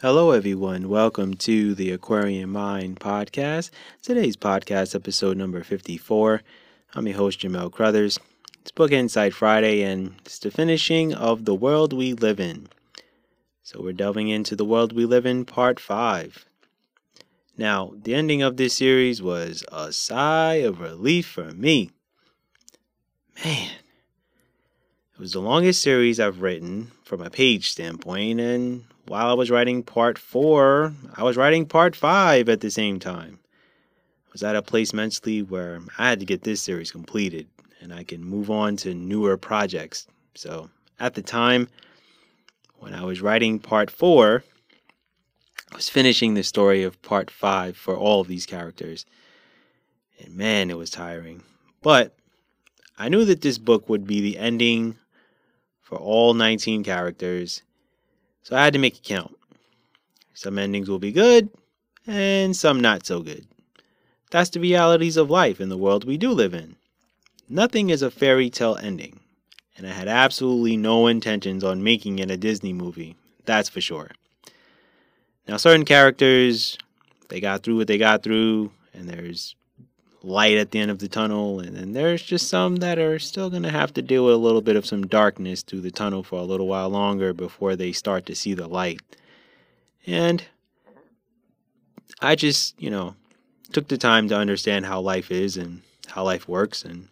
Hello, everyone. Welcome to the Aquarian Mind podcast. Today's podcast, episode number 54. I'm your host, Jamell Crouthers. It's Book Insight Friday, and it's the finishing of The World We Live In. So, we're delving into The World We Live In, Part 5. Now, the ending of this series was a sigh of relief for me. Man, it was the longest series I've written from a page standpoint, and while I was writing part four, I was writing part five at the same time. I was at a place mentally where I had to get this series completed and I can move on to newer projects. So at the time, when I was writing part four, I was finishing the story of part five for all of these characters. And man, it was tiring. But I knew that this book would be the ending for all 19 characters so I had to make it count. Some endings will be good, and some not so good. That's the realities of life in the world we do live in. Nothing is a fairy tale ending, and I had absolutely no intentions on making it a Disney movie, that's for sure. Now, certain characters, they got through what they got through, and there's light at the end of the tunnel, and then there's just some that are still going to have to deal with a little bit of some darkness through the tunnel for a little while longer before they start to see the light. And I just, you know, took the time to understand how life is and how life works, and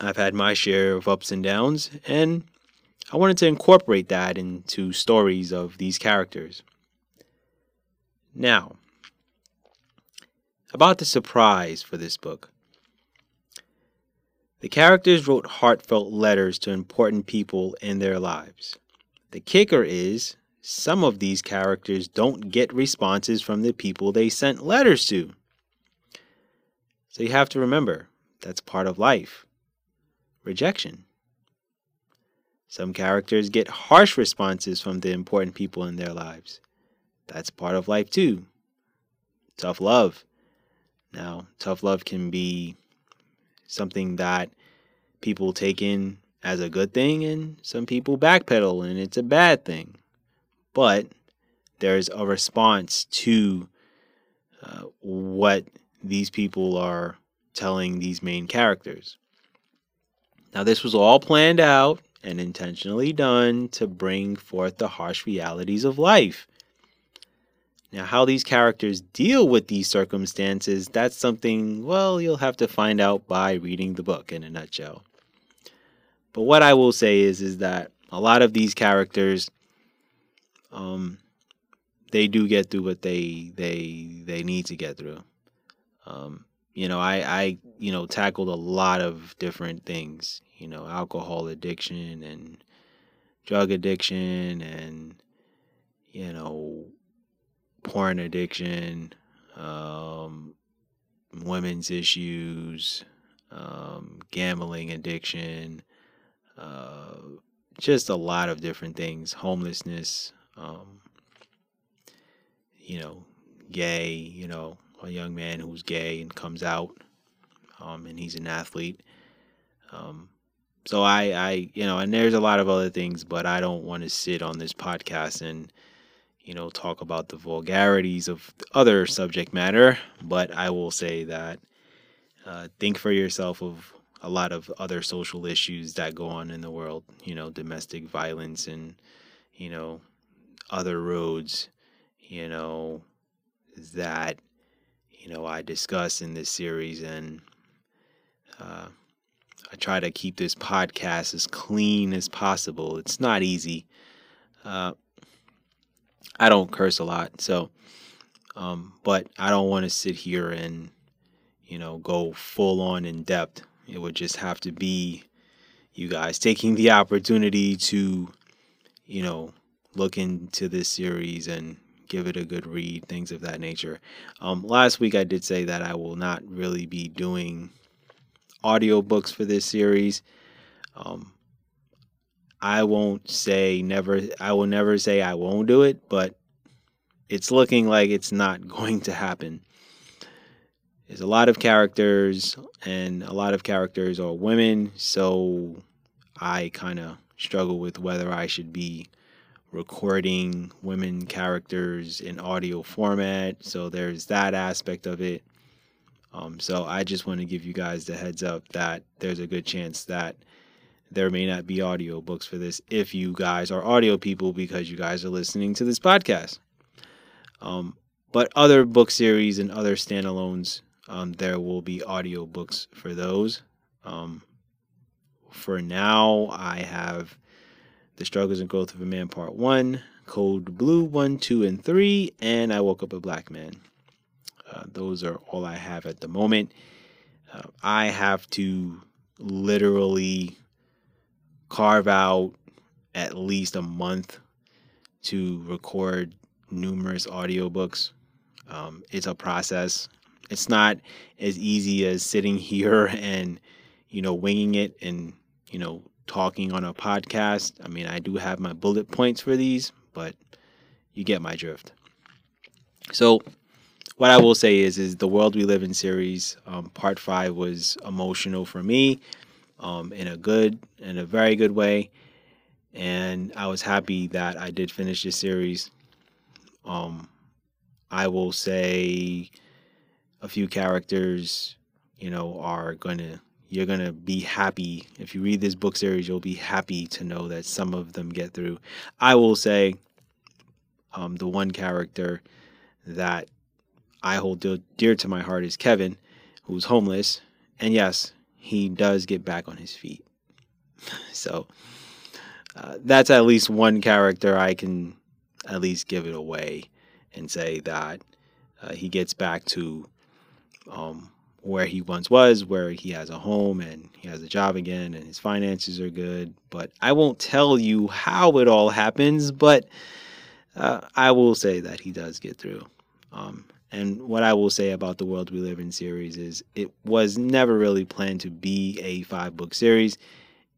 I've had my share of ups and downs, and I wanted to incorporate that into stories of these characters. Now, about the surprise for this book. The characters wrote heartfelt letters to important people in their lives. The kicker is, some of these characters don't get responses from the people they sent letters to. So you have to remember that's part of life rejection. Some characters get harsh responses from the important people in their lives. That's part of life too. Tough love. Now, tough love can be something that people take in as a good thing, and some people backpedal and it's a bad thing. But there's a response to uh, what these people are telling these main characters. Now, this was all planned out and intentionally done to bring forth the harsh realities of life. Now, how these characters deal with these circumstances, that's something, well, you'll have to find out by reading the book in a nutshell. But what I will say is, is that a lot of these characters, um, they do get through what they they they need to get through. Um, you know, I I you know tackled a lot of different things. You know, alcohol addiction and drug addiction and you know porn addiction, um, women's issues, um, gambling addiction, uh, just a lot of different things, homelessness, um, you know, gay, you know, a young man who's gay and comes out, um, and he's an athlete. Um, so I, I, you know, and there's a lot of other things, but I don't want to sit on this podcast and you know, talk about the vulgarities of other subject matter, but I will say that uh, think for yourself of a lot of other social issues that go on in the world, you know, domestic violence and, you know, other roads, you know, that, you know, I discuss in this series. And uh, I try to keep this podcast as clean as possible. It's not easy. Uh, I don't curse a lot, so um, but I don't want to sit here and you know go full on in depth. It would just have to be you guys taking the opportunity to you know look into this series and give it a good read, things of that nature. Um, last week I did say that I will not really be doing audiobooks for this series. Um, I won't say never, I will never say I won't do it, but it's looking like it's not going to happen. There's a lot of characters, and a lot of characters are women, so I kind of struggle with whether I should be recording women characters in audio format. So there's that aspect of it. Um, so I just want to give you guys the heads up that there's a good chance that there may not be audio books for this if you guys are audio people because you guys are listening to this podcast. Um, but other book series and other standalones, um, there will be audio books for those. Um, for now, I have The Struggles and Growth of a Man Part 1, Code Blue 1, 2, and 3, and I Woke Up a Black Man. Uh, those are all I have at the moment. Uh, I have to literally carve out at least a month to record numerous audiobooks. Um, it's a process. It's not as easy as sitting here and, you know, winging it and, you know, talking on a podcast. I mean, I do have my bullet points for these, but you get my drift. So, what I will say is, is the world we live in series, um, part five was emotional for me, um, in a good, in a very good way, and I was happy that I did finish this series. Um, I will say a few characters, you know, are gonna you're gonna be happy if you read this book series. You'll be happy to know that some of them get through. I will say, um, the one character that I hold dear to my heart is Kevin, who's homeless. And yes, he does get back on his feet. so uh, that's at least one character I can at least give it away and say that uh, he gets back to um, where he once was, where he has a home and he has a job again and his finances are good. But I won't tell you how it all happens, but uh, I will say that he does get through. Um, and what I will say about the World We Live in series is it was never really planned to be a five book series.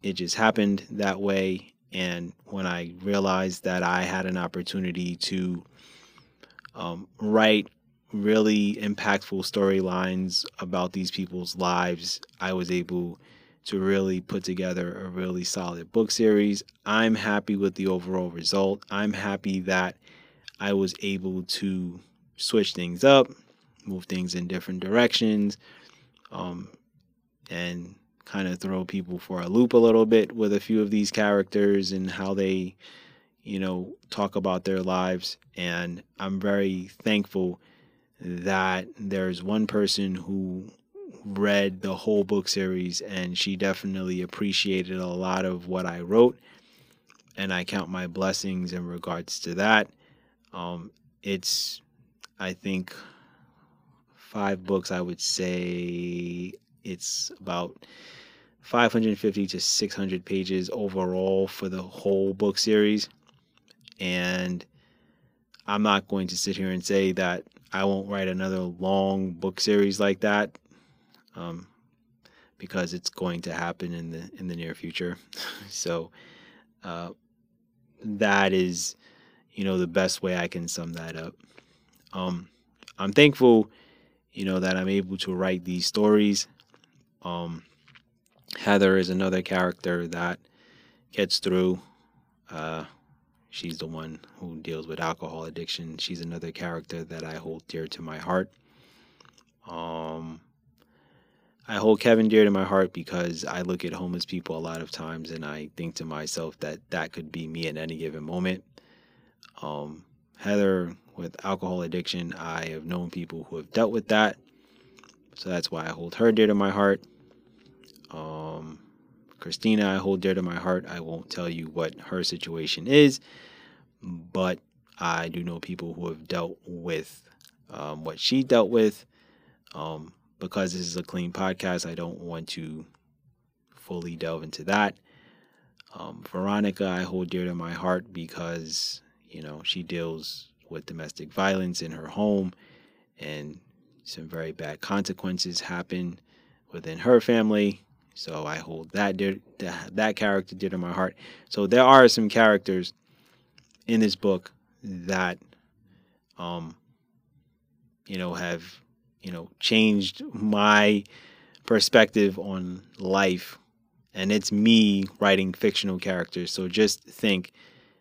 It just happened that way. And when I realized that I had an opportunity to um, write really impactful storylines about these people's lives, I was able to really put together a really solid book series. I'm happy with the overall result. I'm happy that I was able to switch things up, move things in different directions, um, and kind of throw people for a loop a little bit with a few of these characters and how they, you know, talk about their lives. And I'm very thankful that there's one person who read the whole book series and she definitely appreciated a lot of what I wrote. And I count my blessings in regards to that. Um, it's I think five books, I would say it's about 550 to 600 pages overall for the whole book series. And I'm not going to sit here and say that I won't write another long book series like that, um, because it's going to happen in the in the near future. so uh, that is, you know, the best way I can sum that up. Um, I'm thankful, you know, that I'm able to write these stories. Um, Heather is another character that gets through. Uh, she's the one who deals with alcohol addiction. She's another character that I hold dear to my heart. Um, I hold Kevin dear to my heart because I look at homeless people a lot of times and I think to myself that that could be me at any given moment. Um, Heather with alcohol addiction. I have known people who have dealt with that. So that's why I hold her dear to my heart. Um, Christina, I hold dear to my heart. I won't tell you what her situation is, but I do know people who have dealt with um, what she dealt with. Um, because this is a clean podcast, I don't want to fully delve into that. Um, Veronica, I hold dear to my heart because, you know, she deals with domestic violence in her home, and some very bad consequences happen within her family. So I hold that dear, that character dear to my heart. So there are some characters in this book that, um, you know, have you know changed my perspective on life, and it's me writing fictional characters. So just think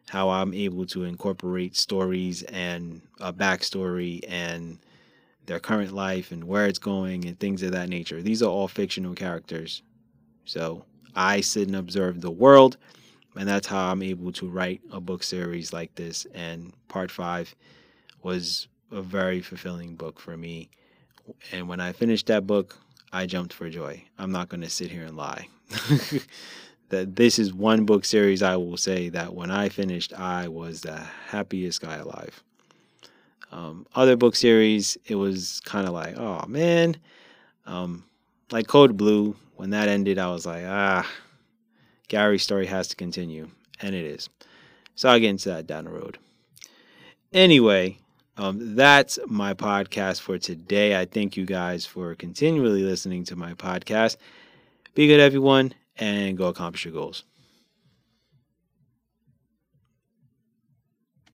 how I'm able to incorporate stories and a backstory and their current life and where it's going and things of that nature. These are all fictional characters. So I sit and observe the world, and that's how I'm able to write a book series like this. And part five was a very fulfilling book for me. And when I finished that book, I jumped for joy. I'm not going to sit here and lie. that this is one book series I will say that when I finished, I was the happiest guy alive. Um, other book series, it was kind of like, oh man, um, like Code Blue. When that ended, I was like, ah, Gary's story has to continue, and it is. So I'll get into that down the road. Anyway, um, that's my podcast for today. I thank you guys for continually listening to my podcast. Be good, everyone, and go accomplish your goals.